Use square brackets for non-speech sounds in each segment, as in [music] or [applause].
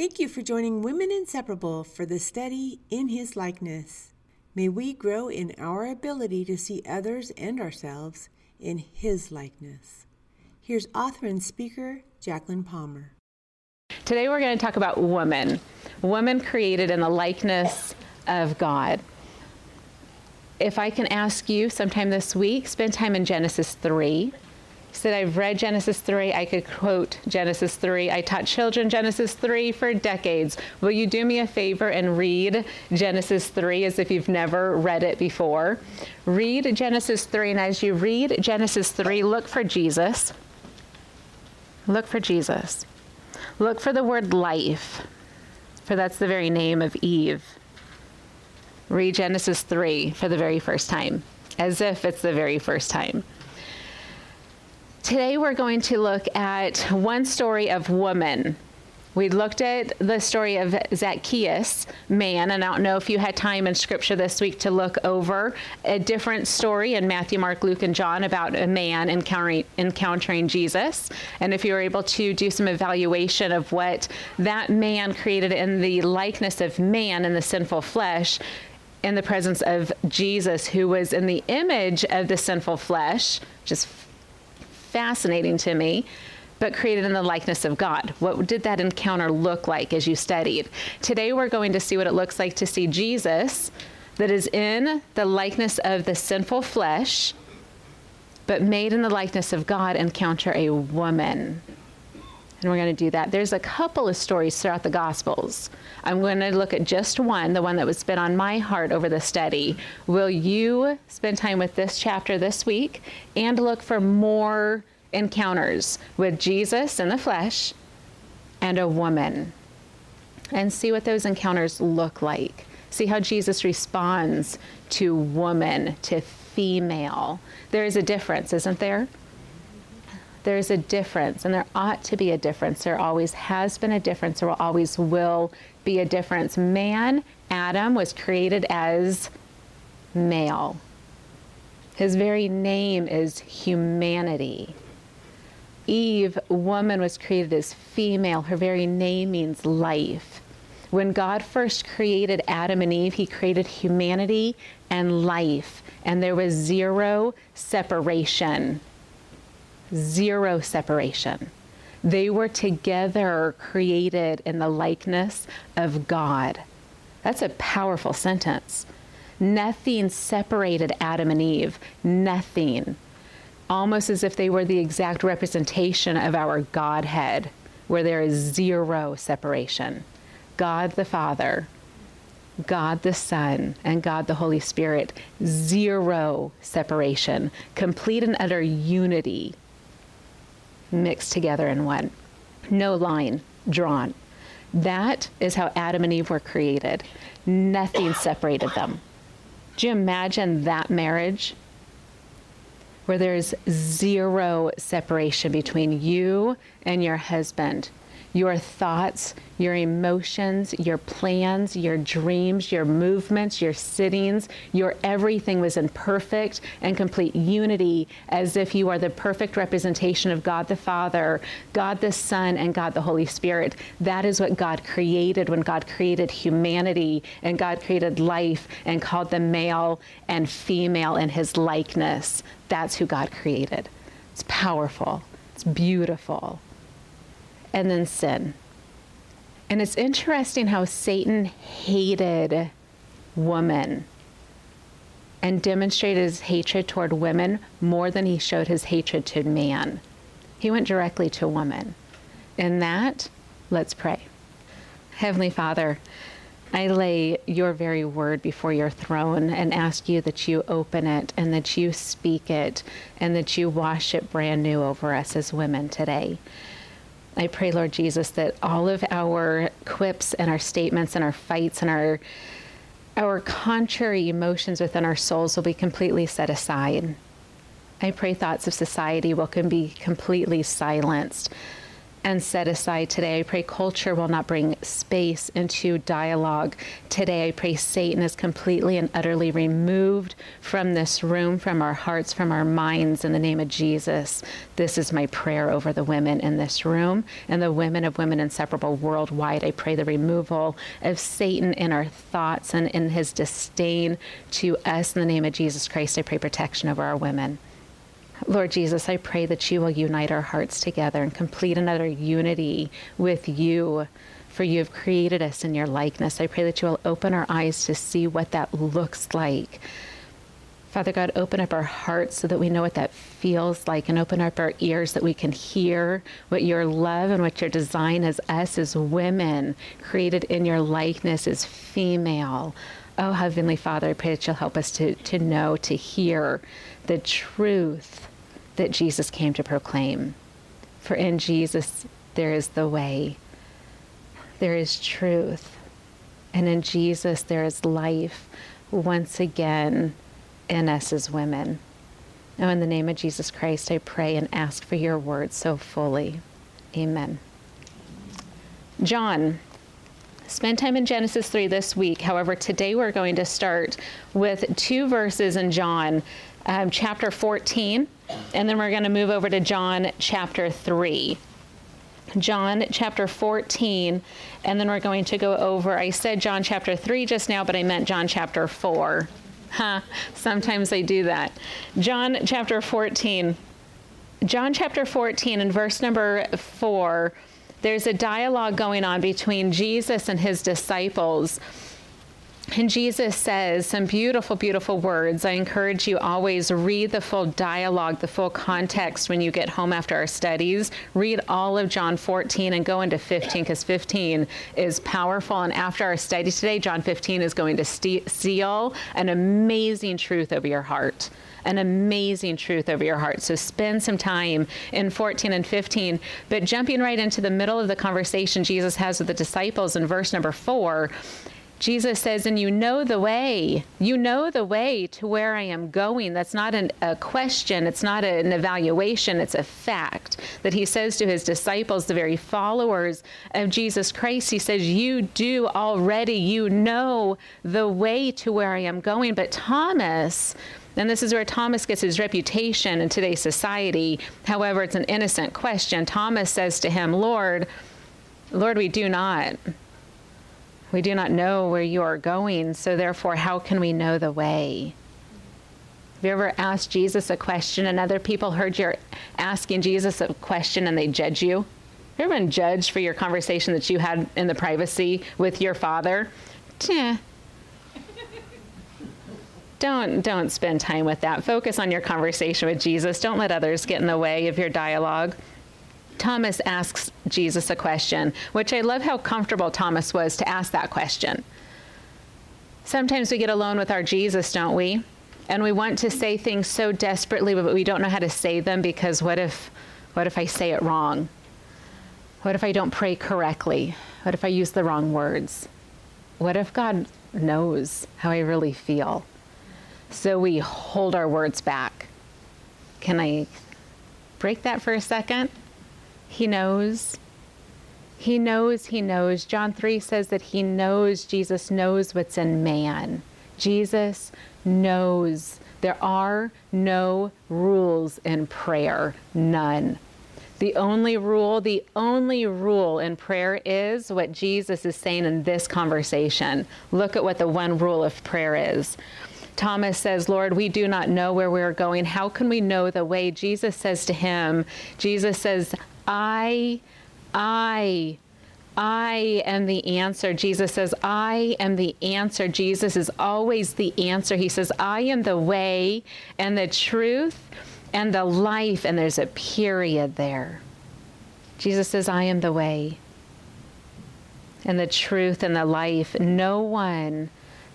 Thank you for joining Women Inseparable for the study in His likeness. May we grow in our ability to see others and ourselves in His likeness. Here's author and speaker Jacqueline Palmer. Today we're going to talk about woman, woman created in the likeness of God. If I can ask you sometime this week, spend time in Genesis 3 said I've read Genesis 3. I could quote Genesis 3. I taught children Genesis 3 for decades. Will you do me a favor and read Genesis 3 as if you've never read it before? Read Genesis 3, and as you read Genesis 3, look for Jesus. Look for Jesus. Look for the word life, for that's the very name of Eve. Read Genesis 3 for the very first time, as if it's the very first time. Today we're going to look at one story of woman. We looked at the story of Zacchaeus, man, and I don't know if you had time in scripture this week to look over a different story in Matthew, Mark, Luke, and John about a man encountering, encountering Jesus. And if you were able to do some evaluation of what that man created in the likeness of man in the sinful flesh, in the presence of Jesus, who was in the image of the sinful flesh, just fascinating to me but created in the likeness of God. What did that encounter look like as you studied? Today we're going to see what it looks like to see Jesus that is in the likeness of the sinful flesh, but made in the likeness of God encounter a woman. And we're going to do that. There's a couple of stories throughout the Gospels. I'm going to look at just one, the one that was been on my heart over the study. Will you spend time with this chapter this week and look for more encounters with Jesus in the flesh and a woman and see what those encounters look like? See how Jesus responds to woman, to female. There is a difference, isn't there? There's a difference, and there ought to be a difference. There always has been a difference, there always will be a difference. Man, Adam, was created as male. His very name is humanity. Eve, woman, was created as female. Her very name means life. When God first created Adam and Eve, He created humanity and life, and there was zero separation zero separation. They were together created in the likeness of God. That's a powerful sentence. Nothing separated Adam and Eve. Nothing. Almost as if they were the exact representation of our Godhead, where there is zero separation. God the Father, God the Son, and God the Holy Spirit, zero separation, complete and utter unity mixed together in one. No line drawn. That is how Adam and Eve were created. Nothing separated them. Do you imagine that marriage? Where there's zero separation between you and your husband your thoughts, your emotions, your plans, your dreams, your movements, your sittings, your everything was in perfect and complete unity as if you are the perfect representation of God the Father, God the Son, and God the Holy Spirit. That is what God created when God created humanity and God created life and called them male and female in his likeness. That's who God created. It's powerful. It's beautiful and then sin. And it's interesting how Satan hated woman and demonstrated his hatred toward women more than he showed his hatred to man. He went directly to woman. In that, let's pray. Heavenly Father, I lay your very word before your throne and ask you that you open it and that you speak it and that you wash it brand new over us as women today. I pray, Lord Jesus, that all of our quips and our statements and our fights and our our contrary emotions within our souls will be completely set aside. I pray thoughts of society will can be completely silenced. And set aside today. I pray culture will not bring space into dialogue today. I pray Satan is completely and utterly removed from this room, from our hearts, from our minds in the name of Jesus. This is my prayer over the women in this room and the women of Women Inseparable worldwide. I pray the removal of Satan in our thoughts and in his disdain to us in the name of Jesus Christ. I pray protection over our women. Lord Jesus, I pray that you will unite our hearts together and complete another unity with you. For you have created us in your likeness. I pray that you will open our eyes to see what that looks like. Father God, open up our hearts so that we know what that feels like and open up our ears that we can hear what your love and what your design as us as women created in your likeness as female. Oh, Heavenly Father, I pray that you'll help us to, to know, to hear the truth that Jesus came to proclaim. For in Jesus there is the way, there is truth, and in Jesus there is life once again in us as women. Now, in the name of Jesus Christ, I pray and ask for your word so fully. Amen. John. Spend time in Genesis 3 this week. However, today we're going to start with two verses in John um, chapter 14, and then we're going to move over to John chapter 3. John chapter 14, and then we're going to go over. I said John chapter 3 just now, but I meant John chapter 4. Huh, sometimes I do that. John chapter 14. John chapter 14 and verse number 4, there's a dialogue going on between Jesus and his disciples. And Jesus says some beautiful, beautiful words. I encourage you always read the full dialogue, the full context when you get home after our studies. Read all of John 14 and go into 15 because 15 is powerful. And after our study today, John 15 is going to seal an amazing truth over your heart an amazing truth over your heart. So spend some time in 14 and 15. But jumping right into the middle of the conversation Jesus has with the disciples in verse number four, Jesus says, and you know the way. You know the way to where I am going. That's not an, a question. It's not an evaluation. It's a fact that he says to his disciples, the very followers of Jesus Christ. He says, You do already. You know the way to where I am going. But Thomas, and this is where Thomas gets his reputation in today's society. However, it's an innocent question. Thomas says to him, Lord, Lord, we do not. We do not know where you are going, so therefore, how can we know the way? Have you ever asked Jesus a question and other people heard you asking Jesus a question and they judge you? Have you ever been judged for your conversation that you had in the privacy with your father? Don't don't spend time with that. Focus on your conversation with Jesus. Don't let others get in the way of your dialogue. Thomas asks Jesus a question, which I love how comfortable Thomas was to ask that question. Sometimes we get alone with our Jesus, don't we? And we want to say things so desperately, but we don't know how to say them because what if, what if I say it wrong? What if I don't pray correctly? What if I use the wrong words? What if God knows how I really feel? So we hold our words back. Can I break that for a second? He knows. He knows, he knows. John 3 says that he knows, Jesus knows what's in man. Jesus knows. There are no rules in prayer, none. The only rule, the only rule in prayer is what Jesus is saying in this conversation. Look at what the one rule of prayer is. Thomas says, Lord, we do not know where we're going. How can we know the way? Jesus says to him, Jesus says, I, I, I am the answer. Jesus says, I am the answer. Jesus is always the answer. He says, I am the way and the truth and the life. And there's a period there. Jesus says, I am the way and the truth and the life. No one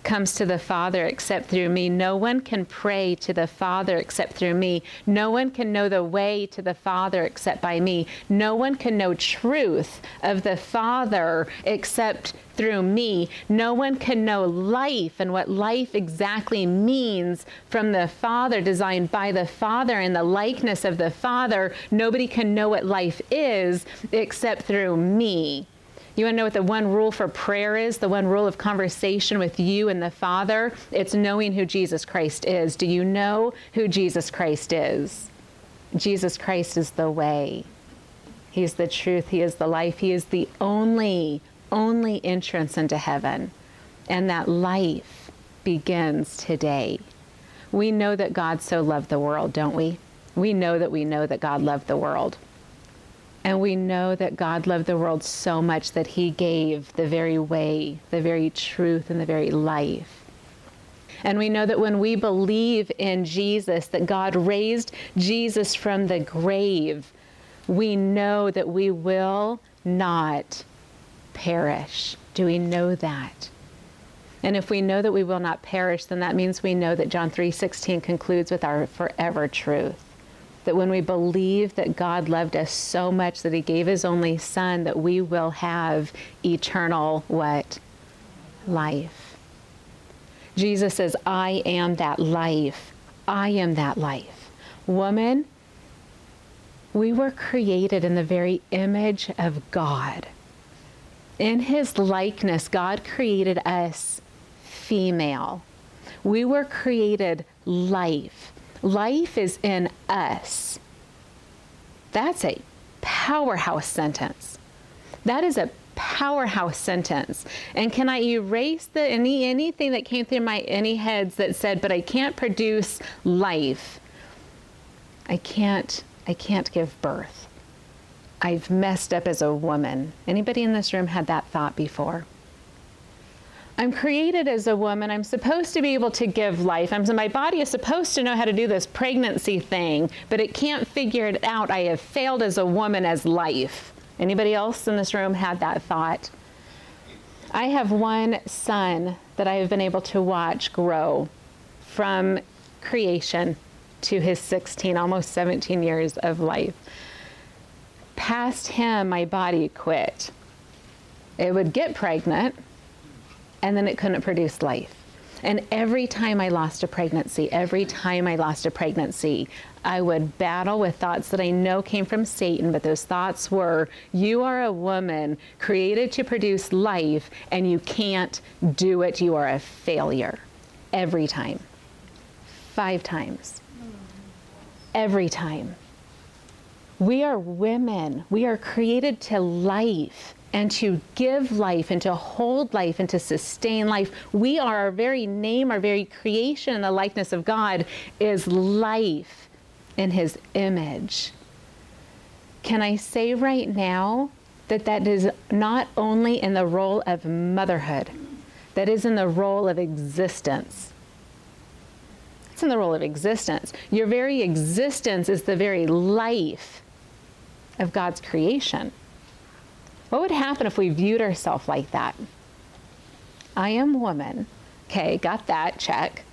comes to the Father except through me. No one can pray to the Father except through me. No one can know the way to the Father except by me. No one can know truth of the Father except through me. No one can know life and what life exactly means from the Father, designed by the Father in the likeness of the Father. Nobody can know what life is except through me. You want to know what the one rule for prayer is? The one rule of conversation with you and the Father? It's knowing who Jesus Christ is. Do you know who Jesus Christ is? Jesus Christ is the way. He's the truth. He is the life. He is the only, only entrance into heaven. And that life begins today. We know that God so loved the world, don't we? We know that we know that God loved the world. And we know that God loved the world so much that he gave the very way, the very truth, and the very life. And we know that when we believe in Jesus, that God raised Jesus from the grave, we know that we will not perish. Do we know that? And if we know that we will not perish, then that means we know that John 3:16 concludes with our forever truth that when we believe that God loved us so much that he gave his only son that we will have eternal what? Life. Jesus says, I am that life. I am that life. Woman, we were created in the very image of God. In his likeness, God created us female. We were created life. Life is in us. That's a powerhouse sentence. That is a powerhouse sentence. And can I erase the any anything that came through my any heads that said, but I can't produce life. I can't I can't give birth. I've messed up as a woman. Anybody in this room had that thought before? I'm created as a woman. I'm supposed to be able to give life. I'm, my body is supposed to know how to do this pregnancy thing, but it can't figure it out. I have failed as a woman as life. Anybody else in this room had that thought? I have one son that I have been able to watch grow from creation to his 16, almost 17 years of life. Past him, my body quit. It would get pregnant and then it couldn't produce life. And every time I lost a pregnancy, every time I lost a pregnancy, I would battle with thoughts that I know came from Satan, but those thoughts were, You are a woman created to produce life, and you can't do it. You are a failure. Every time. Five times. Every time. We are women. We are created to life and to give life and to hold life and to sustain life. We are our very name, our very creation the likeness of God is life in his image. Can I say right now that that is not only in the role of motherhood, that is in the role of existence. It's in the role of existence. Your very existence is the very life of God's creation. What would happen if we viewed ourselves like that? I am woman. Okay, got that, check.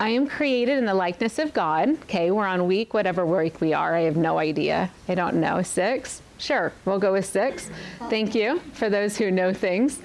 I am created in the likeness of God. Okay, we're on week, whatever week we are. I have no idea. I don't know. Six? Sure, we'll go with six. Thank you for those who know things.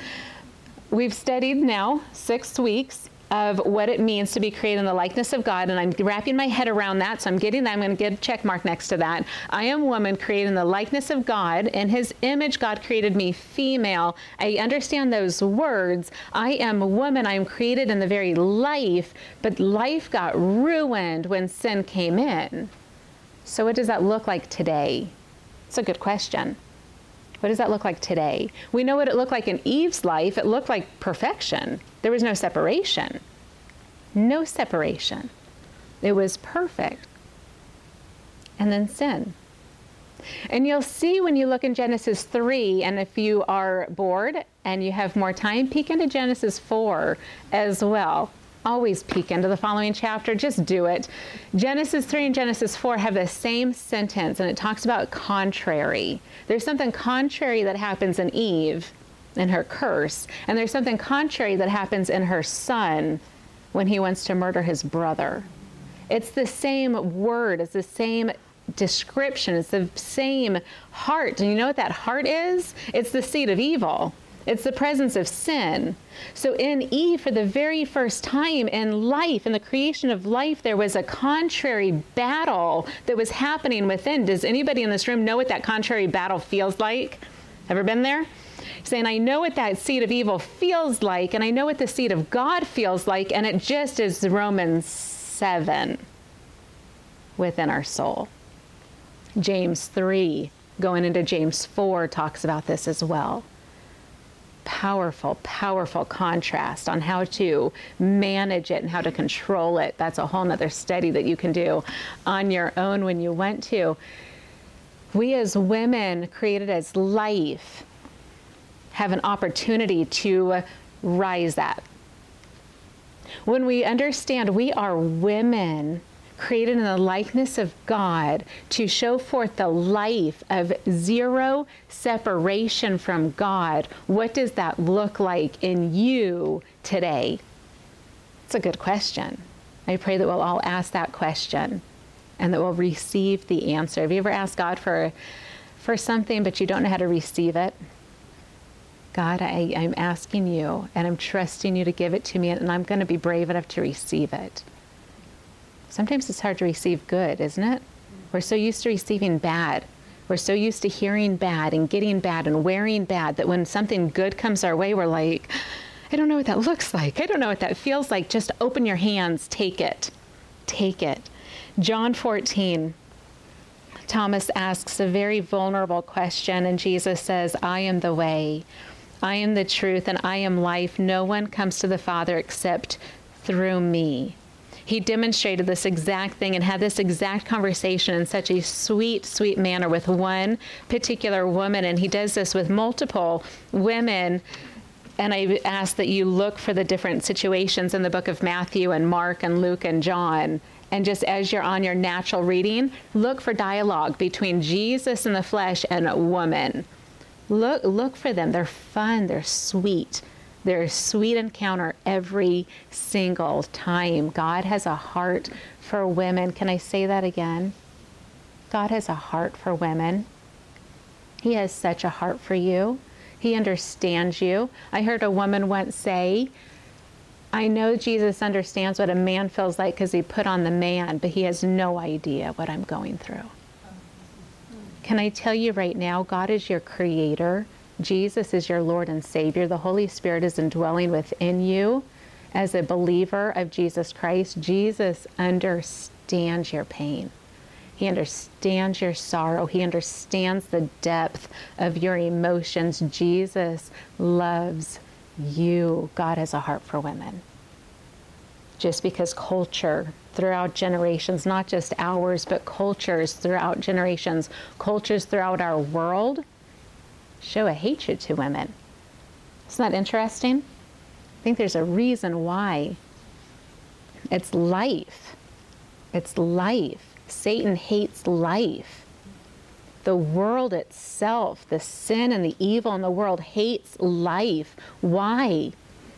We've studied now six weeks of what it means to be created in the likeness of God, and I'm wrapping my head around that, so I'm getting that. I'm going to get a check mark next to that. I am woman created in the likeness of God. In his image, God created me female. I understand those words. I am a woman. I am created in the very life, but life got ruined when sin came in. So, what does that look like today? It's a good question. What does that look like today? We know what it looked like in Eve's life. It looked like perfection. There was no separation. No separation. It was perfect. And then sin. And you'll see when you look in Genesis 3, and if you are bored and you have more time, peek into Genesis 4 as well. Always peek into the following chapter, just do it. Genesis 3 and Genesis 4 have the same sentence, and it talks about contrary. There's something contrary that happens in Eve in her curse. And there's something contrary that happens in her son when he wants to murder his brother. It's the same word, it's the same description, it's the same heart. And you know what that heart is? It's the seed of evil. It's the presence of sin. So in Eve, for the very first time in life, in the creation of life, there was a contrary battle that was happening within. Does anybody in this room know what that contrary battle feels like? Ever been there? Saying, I know what that seed of evil feels like, and I know what the seed of God feels like, and it just is Romans 7 within our soul. James 3, going into James 4, talks about this as well. Powerful, powerful contrast on how to manage it and how to control it. That's a whole nother study that you can do on your own when you want to. We as women created as life have an opportunity to rise up. When we understand we are women created in the likeness of God to show forth the life of zero separation from God, what does that look like in you today? It's a good question. I pray that we'll all ask that question and that we'll receive the answer. Have you ever asked God for, for something but you don't know how to receive it? God, I, I'm asking you and I'm trusting you to give it to me, and I'm going to be brave enough to receive it. Sometimes it's hard to receive good, isn't it? We're so used to receiving bad. We're so used to hearing bad and getting bad and wearing bad that when something good comes our way, we're like, I don't know what that looks like. I don't know what that feels like. Just open your hands, take it. Take it. John 14. Thomas asks a very vulnerable question, and Jesus says, I am the way, I am the truth and I am life. No one comes to the Father except through me. He demonstrated this exact thing and had this exact conversation in such a sweet, sweet manner with one particular woman. And he does this with multiple women. And I ask that you look for the different situations in the book of Matthew and Mark and Luke and John. And just as you're on your natural reading, look for dialogue between Jesus in the flesh and a woman. Look, look for them. They're fun. They're sweet. They're a sweet encounter every single time. God has a heart for women. Can I say that again? God has a heart for women. He has such a heart for you. He understands you. I heard a woman once say, I know Jesus understands what a man feels like because he put on the man, but he has no idea what I'm going through. Can I tell you right now, God is your creator. Jesus is your Lord and Savior. The Holy Spirit is indwelling within you. As a believer of Jesus Christ, Jesus understands your pain. He understands your sorrow. He understands the depth of your emotions. Jesus loves you. God has a heart for women. Just because culture throughout generations, not just ours, but cultures throughout generations, cultures throughout our world, show a hatred to women. Isn't that interesting? I think there's a reason why. It's life. It's life. Satan hates life. The world itself, the sin and the evil in the world hates life. Why?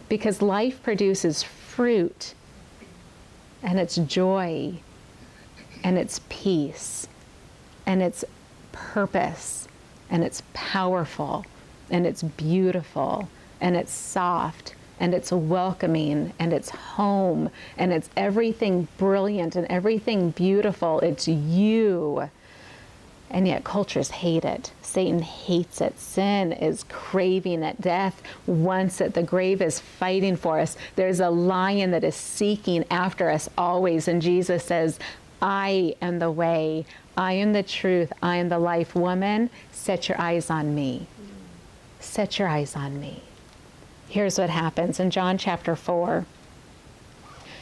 Because life produces fruit and it's joy and it's peace and it's purpose and it's powerful and it's beautiful and it's soft and it's welcoming and it's home and it's everything brilliant and everything beautiful. It's you. And yet cultures hate it. Satan hates it. Sin is craving it. Death wants it. The grave is fighting for us. There's a lion that is seeking after us always. And Jesus says, I am the way. I am the truth. I am the life. Woman, set your eyes on me. Set your eyes on me. Here's what happens in John chapter 4.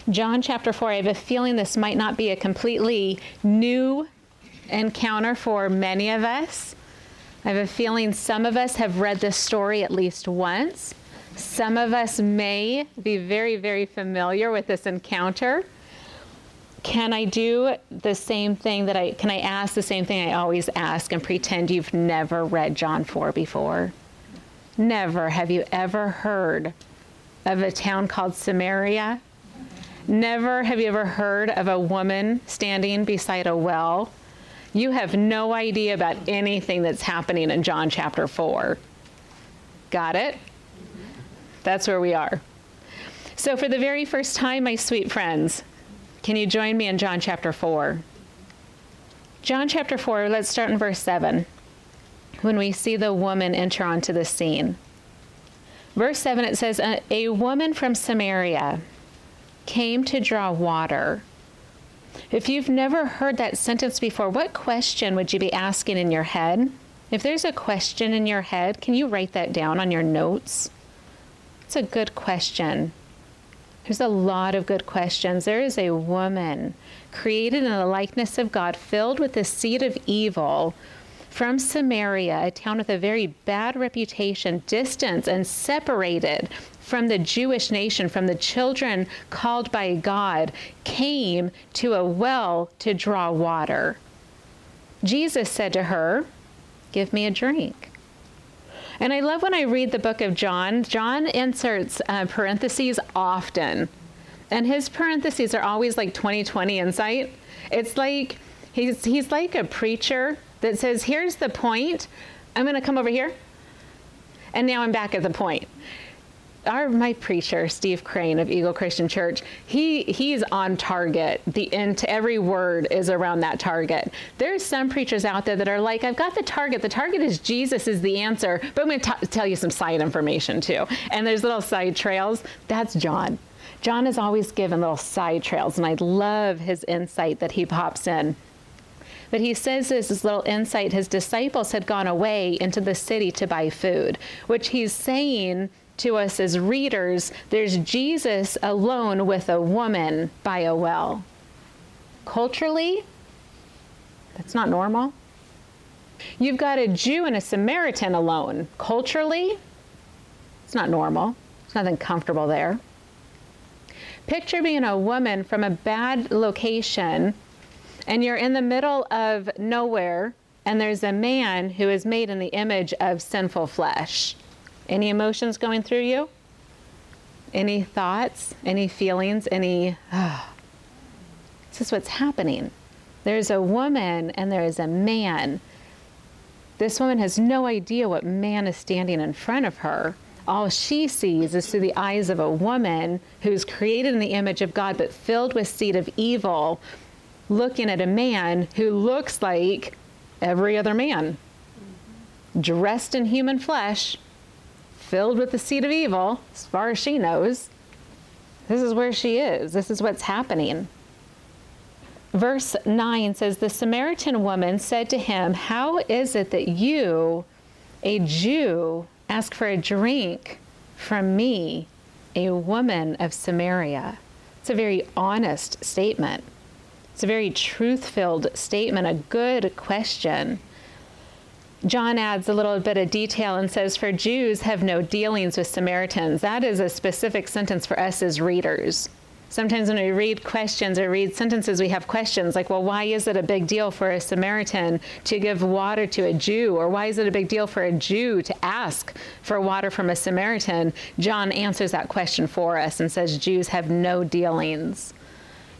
John chapter 4, I have a feeling this might not be a completely new encounter for many of us. I have a feeling some of us have read this story at least once. Some of us may be very, very familiar with this encounter. Can I do the same thing that I can I ask the same thing I always ask and pretend you've never read John 4 before? never have you ever heard of a town called Samaria? Never have you ever heard of a woman standing beside a well? You have no idea about anything that's happening in John chapter 4. Got it? That's where we are. So, for the very first time, my sweet friends, can you join me in John chapter 4? John chapter 4, let's start in verse 7 when we see the woman enter onto the scene. Verse 7, it says, A woman from Samaria came to draw water. If you've never heard that sentence before, what question would you be asking in your head? If there's a question in your head, can you write that down on your notes? It's a good question. There's a lot of good questions. There is a woman created in the likeness of God, filled with the seed of evil from Samaria, a town with a very bad reputation, distant and separated from the Jewish nation, from the children called by God, came to a well to draw water. Jesus said to her, Give me a drink. And I love when I read the book of John, John inserts uh, parentheses often. And his parentheses are always like 2020 insight. It's like he's, he's like a preacher that says, here's the point. I'm going to come over here. And now I'm back at the point. Our my preacher, Steve Crane of Eagle Christian Church, he he's on target. The end to every word is around that target. There's some preachers out there that are like, I've got the target. The target is Jesus is the answer, but I'm going to tell you some side information too. And there's little side trails. That's John. John is always given little side trails, and I love his insight that he pops in. But he says this, this little insight his disciples had gone away into the city to buy food, which he's saying to us as readers there's Jesus alone with a woman by a well. Culturally, that's not normal. You've got a Jew and a Samaritan alone. Culturally, it's not normal. There's nothing comfortable there. Picture being a woman from a bad location and you're in the middle of nowhere, and there's a man who is made in the image of sinful flesh. Any emotions going through you? Any thoughts? Any feelings? Any, oh, [sighs] this is what's happening. There's a woman and there is a man. This woman has no idea what man is standing in front of her. All she sees is through the eyes of a woman who's created in the image of God but filled with seed of evil looking at a man who looks like every other man, dressed in human flesh, filled with the seed of evil, as far as she knows. This is where she is. This is what's happening. Verse 9 says The Samaritan woman said to him, How is it that you, a Jew, ask for a drink from me, a woman of Samaria? It's a very honest statement. It's a very truth filled statement, a good question. John adds a little bit of detail and says, For Jews have no dealings with Samaritans. That is a specific sentence for us as readers. Sometimes when we read questions or read sentences, we have questions like, well, why is it a big deal for a Samaritan to give water to a Jew? Or why is it a big deal for a Jew to ask for water from a Samaritan? John answers that question for us and says, Jews have no dealings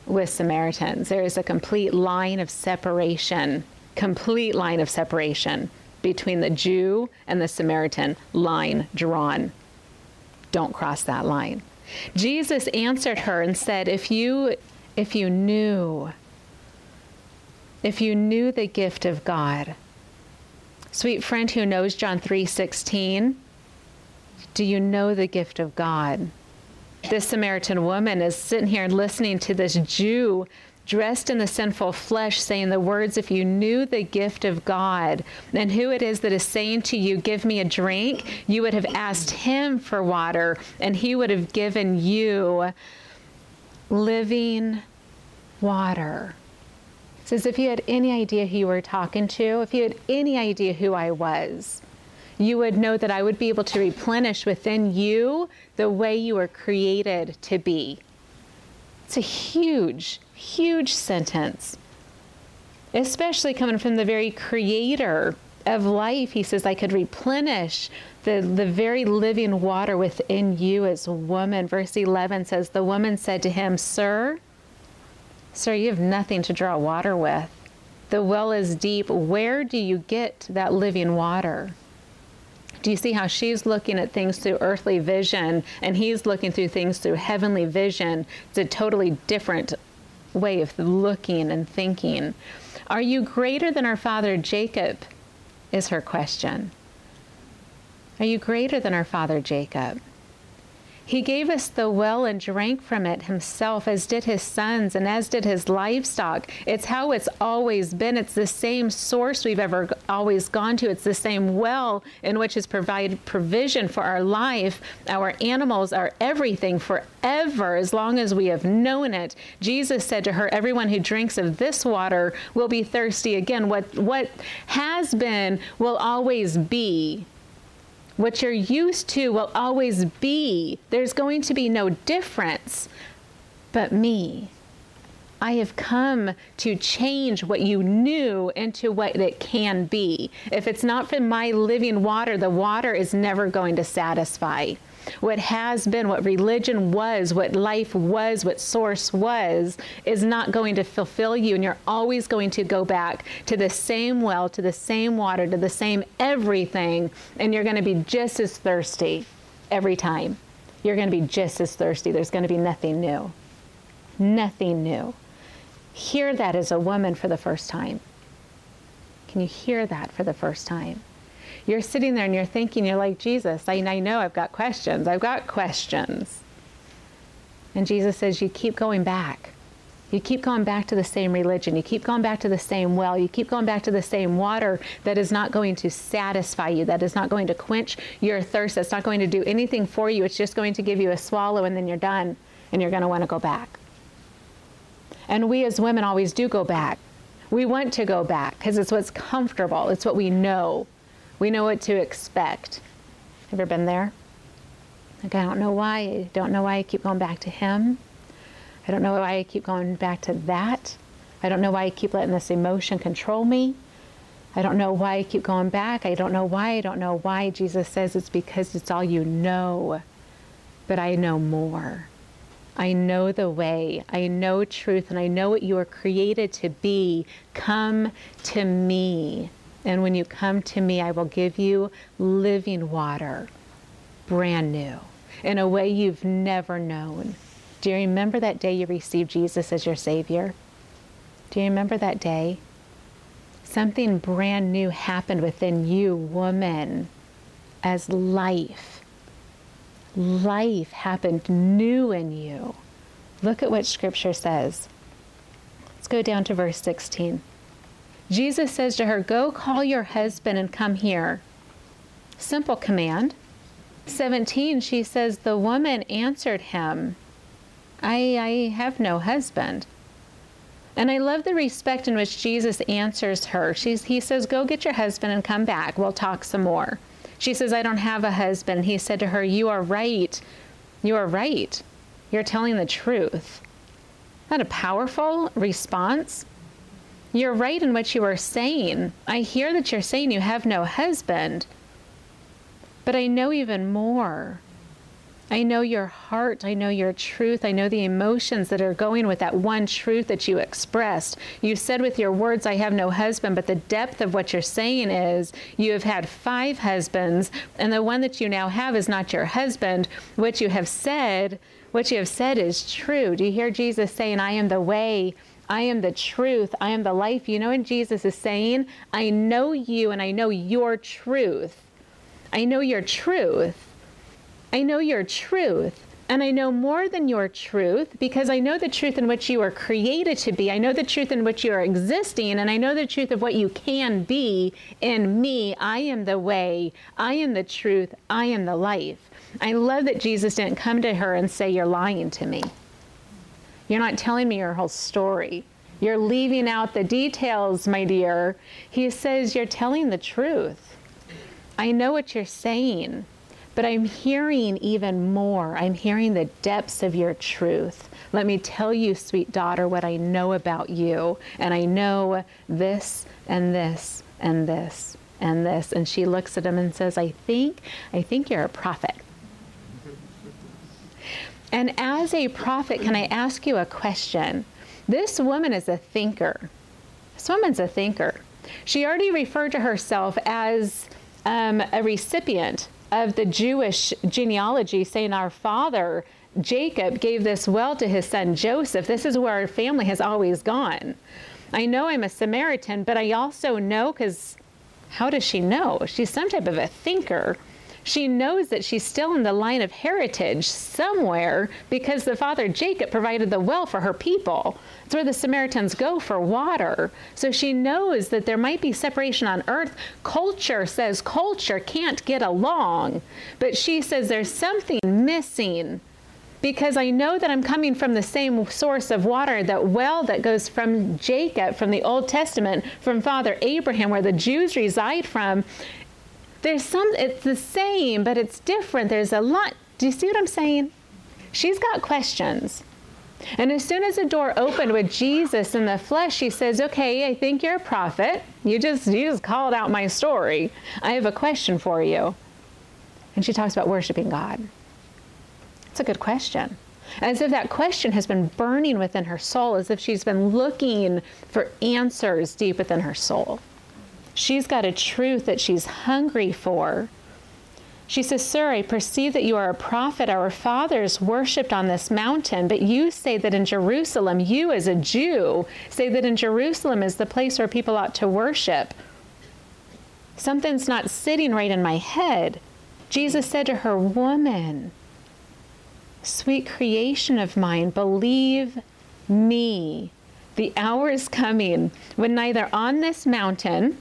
with Samaritans. There is a complete line of separation, complete line of separation between the Jew and the Samaritan, line drawn. Don't cross that line. Jesus answered her and said, If you if you knew, if you knew the gift of God, sweet friend who knows John 3:16, do you know the gift of God? this Samaritan woman is sitting here listening to this Jew dressed in the sinful flesh saying the words, If you knew the gift of God and who it is that is saying to you, Give me a drink, you would have asked him for water and he would have given you living water. It says, If you had any idea who you were talking to, if you had any idea who I was, you would know that I would be able to replenish within you the way you were created to be. It's a huge, huge sentence, especially coming from the very creator of life, he says, I could replenish the, the very living water within you as a woman. Verse 11 says, The woman said to him, Sir, sir, you have nothing to draw water with. The well is deep. Where do you get that living water? Do you see how she's looking at things through earthly vision and he's looking through things through heavenly vision? It's a totally different way of looking and thinking. Are you greater than our father Jacob? Is her question. Are you greater than our father Jacob? He gave us the well and drank from it himself, as did his sons and as did his livestock. It's how it's always been. It's the same source we've ever always gone to. It's the same well in which is provided provision for our life, our animals, our everything forever, as long as we have known it. Jesus said to her, Everyone who drinks of this water will be thirsty again. What, what has been will always be. What you're used to will always be. There's going to be no difference but me. I have come to change what you knew into what it can be. If it's not from my living water, the water is never going to satisfy what has been, what religion was, what life was, what source was, is not going to fulfill you. And you're always going to go back to the same well, to the same water, to the same everything. And you're going to be just as thirsty every time. You're going to be just as thirsty. There's going to be nothing new. Nothing new. Hear that as a woman for the first time. Can you hear that for the first time? you're sitting there and you're thinking, you're like, Jesus, I, I know I've got questions. I've got questions. And Jesus says, You keep going back. You keep going back to the same religion. You keep going back to the same well. You keep going back to the same water that is not going to satisfy you, that is not going to quench your thirst, that's not going to do anything for you. It's just going to give you a swallow and then you're done and you're going to want to go back. And we as women always do go back. We want to go back because it's what's comfortable, it's what we know. We know what to expect. Ever been there? Like, I don't know why. I don't know why I keep going back to him. I don't know why I keep going back to that. I don't know why I keep letting this emotion control me. I don't know why I keep going back. I don't know why. I don't know why. Jesus says it's because it's all you know. But I know more. I know the way. I know truth. And I know what you are created to be. Come to me. And when you come to me, I will give you living water, brand new, in a way you've never known. Do you remember that day you received Jesus as your Savior? Do you remember that day? Something brand new happened within you, woman, as life. Life happened new in you. Look at what Scripture says. Let's go down to verse 16. Jesus says to her, Go call your husband and come here. Simple command. 17, she says, The woman answered him, I, I have no husband. And I love the respect in which Jesus answers her. She's, he says, Go get your husband and come back. We'll talk some more. She says, I don't have a husband. He said to her, You are right. You are right. You're telling the truth. That a powerful response? You're right in what you are saying. I hear that you're saying you have no husband, but I know even more. I know your heart. I know your truth. I know the emotions that are going with that one truth that you expressed. You said with your words, I have no husband, but the depth of what you're saying is you have had five husbands, and the one that you now have is not your husband. What you have said, what you have said is true. Do you hear Jesus saying, I am the way? I am the truth. I am the life. You know what Jesus is saying? I know you and I know your truth. I know your truth. I know your truth. And I know more than your truth because I know the truth in which you are created to be. I know the truth in which you are existing. And I know the truth of what you can be in me. I am the way. I am the truth. I am the life. I love that Jesus didn't come to her and say, You're lying to me. You're not telling me your whole story. You're leaving out the details, my dear. He says, You're telling the truth. I know what you're saying, but I'm hearing even more. I'm hearing the depths of your truth. Let me tell you, sweet daughter, what I know about you. And I know this and this and this. and this. And she looks at him and says, I think, I think you're a prophet. And as a prophet, can I ask you a question? This woman is a thinker. This woman's a thinker. She already referred to herself as um, a recipient of the Jewish genealogy, saying, Our father, Jacob, gave this well to his son Joseph. This is where our family has always gone. I know I'm a Samaritan, but I also know because how does she know? She's some type of a thinker. She knows that she's still in the line of heritage somewhere because the father Jacob provided the well for her people. It's where the Samaritans go for water. So she knows that there might be separation on earth. Culture says culture can't get along, but she says there's something missing because I know that I'm coming from the same source of water, that well that goes from Jacob, from the Old Testament, from Father Abraham, where the Jews reside from there's some, it's the same, but it's different. There's a lot. Do you see what I'm saying? She's got questions. And as soon as the door opened with Jesus in the flesh, she says, "Okay, I think you're a prophet. You just you just called out my story. I have a question for you." And she talks about worshiping God. It's a good question. As if that question has been burning within her soul, as if she's been looking for answers deep within her soul. She's got a truth that she's hungry for. She says, Sir, I perceive that you are a prophet. Our fathers worshipped on this mountain, but you say that in Jerusalem, you as a Jew, say that in Jerusalem is the place where people ought to worship. Something's not sitting right in my head. Jesus said to her, Woman, sweet creation of mine, believe me. The hour is coming when neither on this mountain,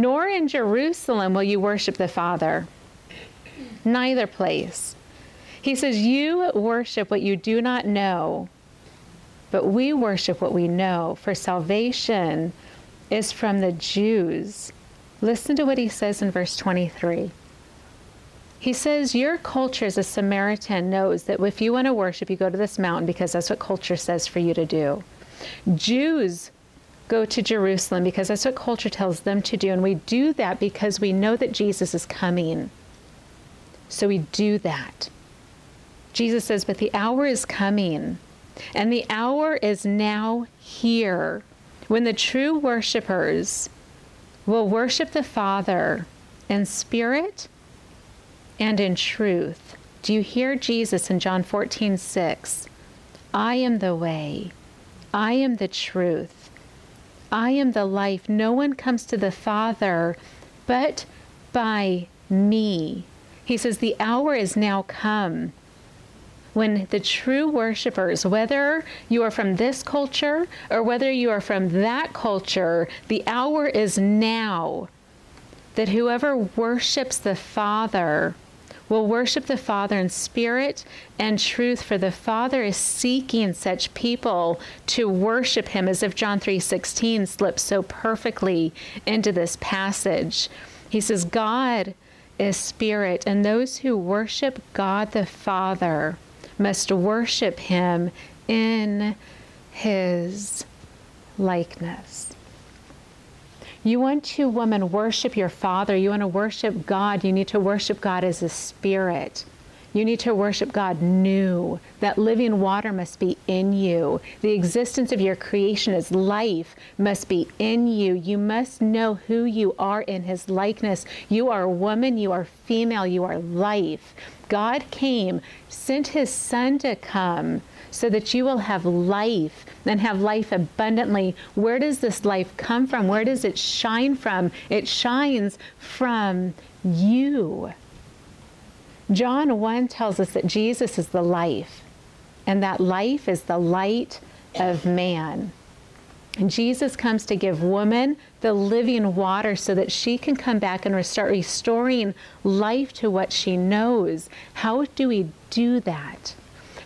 nor in Jerusalem will you worship the Father. Neither place. He says, You worship what you do not know, but we worship what we know, for salvation is from the Jews. Listen to what he says in verse 23. He says, Your culture as a Samaritan knows that if you want to worship, you go to this mountain because that's what culture says for you to do. Jews go to Jerusalem because that's what culture tells them to do. And we do that because we know that Jesus is coming. So we do that. Jesus says, But the hour is coming, and the hour is now here when the true worshipers will worship the Father in spirit and in truth. Do you hear Jesus in John 14, 6? I am the way, I am the truth, I am the life. No one comes to the Father but by me. He says, The hour is now come when the true worshipers, whether you are from this culture or whether you are from that culture, the hour is now that whoever worships the Father will worship the Father in spirit and truth, for the Father is seeking such people to worship him, as if John 3:16 slips so perfectly into this passage. He says, God is spirit, and those who worship God the Father must worship him in his likeness. You want to, woman, worship your Father. You want to worship God. You need to worship God as a spirit. You need to worship God new. That living water must be in you. The existence of your creation as life must be in you. You must know who you are in His likeness. You are a woman, you are female, you are life. God came, sent His Son to come so that you will have life and have life abundantly. Where does this life come from? Where does it shine from? It shines from you. John 1 tells us that Jesus is the life, and that life is the light of man. And Jesus comes to give woman the living water so that she can come back and start restoring life to what she knows. How do we do that?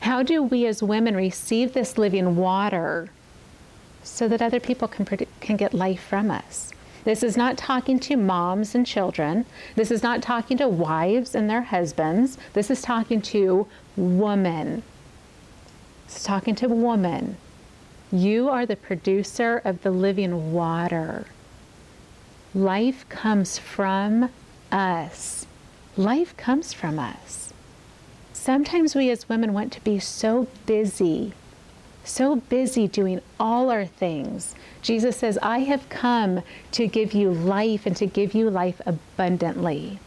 How do we as women receive this living water so that other people can, can get life from us? This is not talking to moms and children. This is not talking to wives and their husbands. This is talking to women. It's talking to woman. You are the producer of the living water. Life comes from us. Life comes from us. Sometimes we as women want to be so busy, so busy doing all our things. Jesus says, I have come to give you life and to give you life abundantly.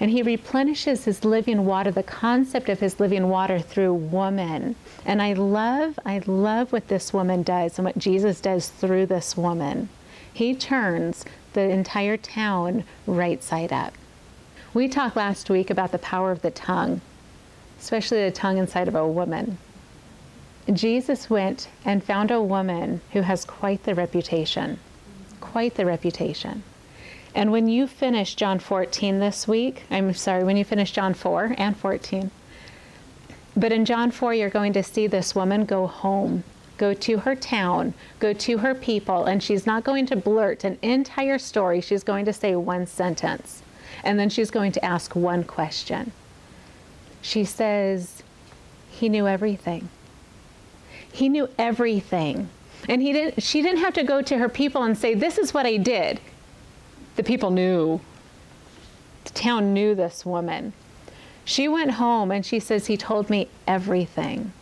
And he replenishes his living water, the concept of his living water through woman. And I love, I love what this woman does and what Jesus does through this woman. He turns the entire town right side up. We talked last week about the power of the tongue, especially the tongue inside of a woman. Jesus went and found a woman who has quite the reputation, quite the reputation. And when you finish John 14 this week, I'm sorry, when you finish John 4 and 14, but in John 4, you're going to see this woman go home, go to her town, go to her people, and she's not going to blurt an entire story. She's going to say one sentence. And then she's going to ask one question. She says, He knew everything. He knew everything. And he didn't, she didn't have to go to her people and say, This is what I did. The people knew. The town knew this woman. She went home and she says, He told me everything.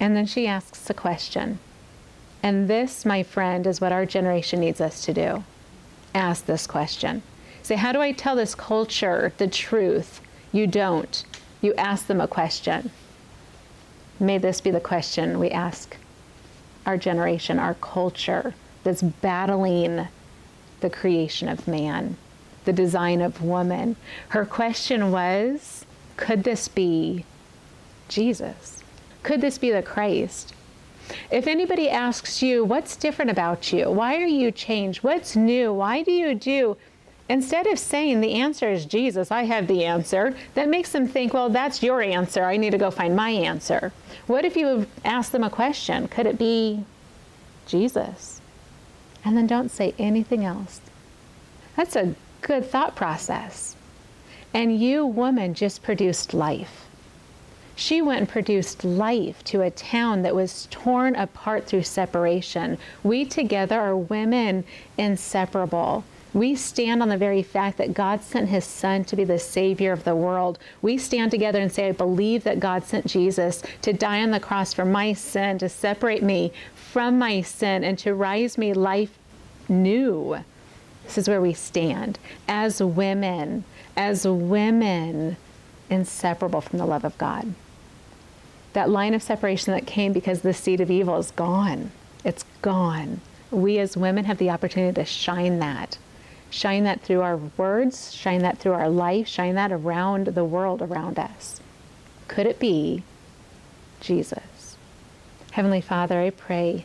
And then she asks a question. And this, my friend, is what our generation needs us to do ask this question. Say, how do I tell this culture the truth? You don't. You ask them a question. May this be the question we ask our generation, our culture that's battling the creation of man, the design of woman. Her question was could this be Jesus? Could this be the Christ? If anybody asks you, what's different about you? Why are you changed? What's new? Why do you do? Instead of saying the answer is Jesus, I have the answer, that makes them think, well, that's your answer. I need to go find my answer. What if you ask them a question? Could it be Jesus? And then don't say anything else. That's a good thought process. And you, woman, just produced life. She went and produced life to a town that was torn apart through separation. We together are women inseparable. We stand on the very fact that God sent his son to be the savior of the world. We stand together and say, I believe that God sent Jesus to die on the cross for my sin, to separate me from my sin, and to rise me life new. This is where we stand as women, as women inseparable from the love of God. That line of separation that came because the seed of evil is gone. It's gone. We as women have the opportunity to shine that Shine that through our words, shine that through our life, shine that around the world around us. Could it be Jesus? Heavenly Father, I pray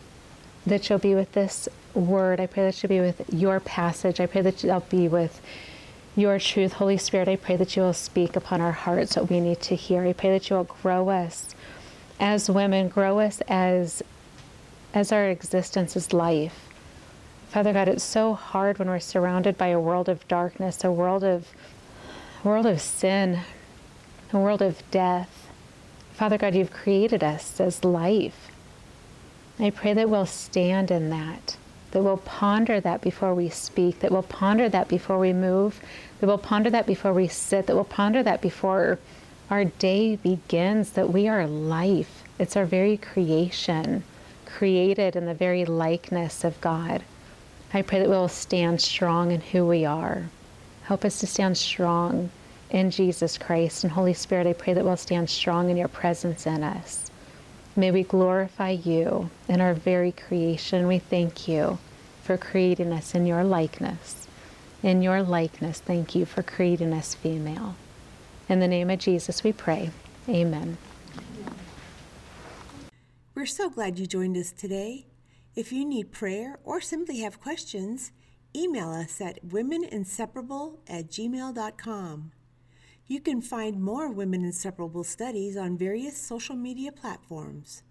that you'll be with this word. I pray that you'll be with your passage. I pray that you'll be with your truth. Holy Spirit, I pray that you will speak upon our hearts what we need to hear. I pray that you will grow us as women, grow us as as our existence is life. Father God, it's so hard when we're surrounded by a world of darkness, a world of a world of sin, a world of death. Father God, you've created us as life. I pray that we'll stand in that, that we'll ponder that before we speak, that we'll ponder that before we move, that we'll ponder that before we sit, that we'll ponder that before our day begins, that we are life. It's our very creation, created in the very likeness of God. I pray that we'll stand strong in who we are. Help us to stand strong in Jesus Christ. And Holy Spirit, I pray that we'll stand strong in your presence in us. May we glorify you in our very creation. We thank you for creating us in your likeness. In your likeness, thank you for creating us female. In the name of Jesus, we pray. Amen. We're so glad you joined us today. If you need prayer or simply have questions, email us at womeninseparable at gmail.com. You can find more Women Inseparable studies on various social media platforms.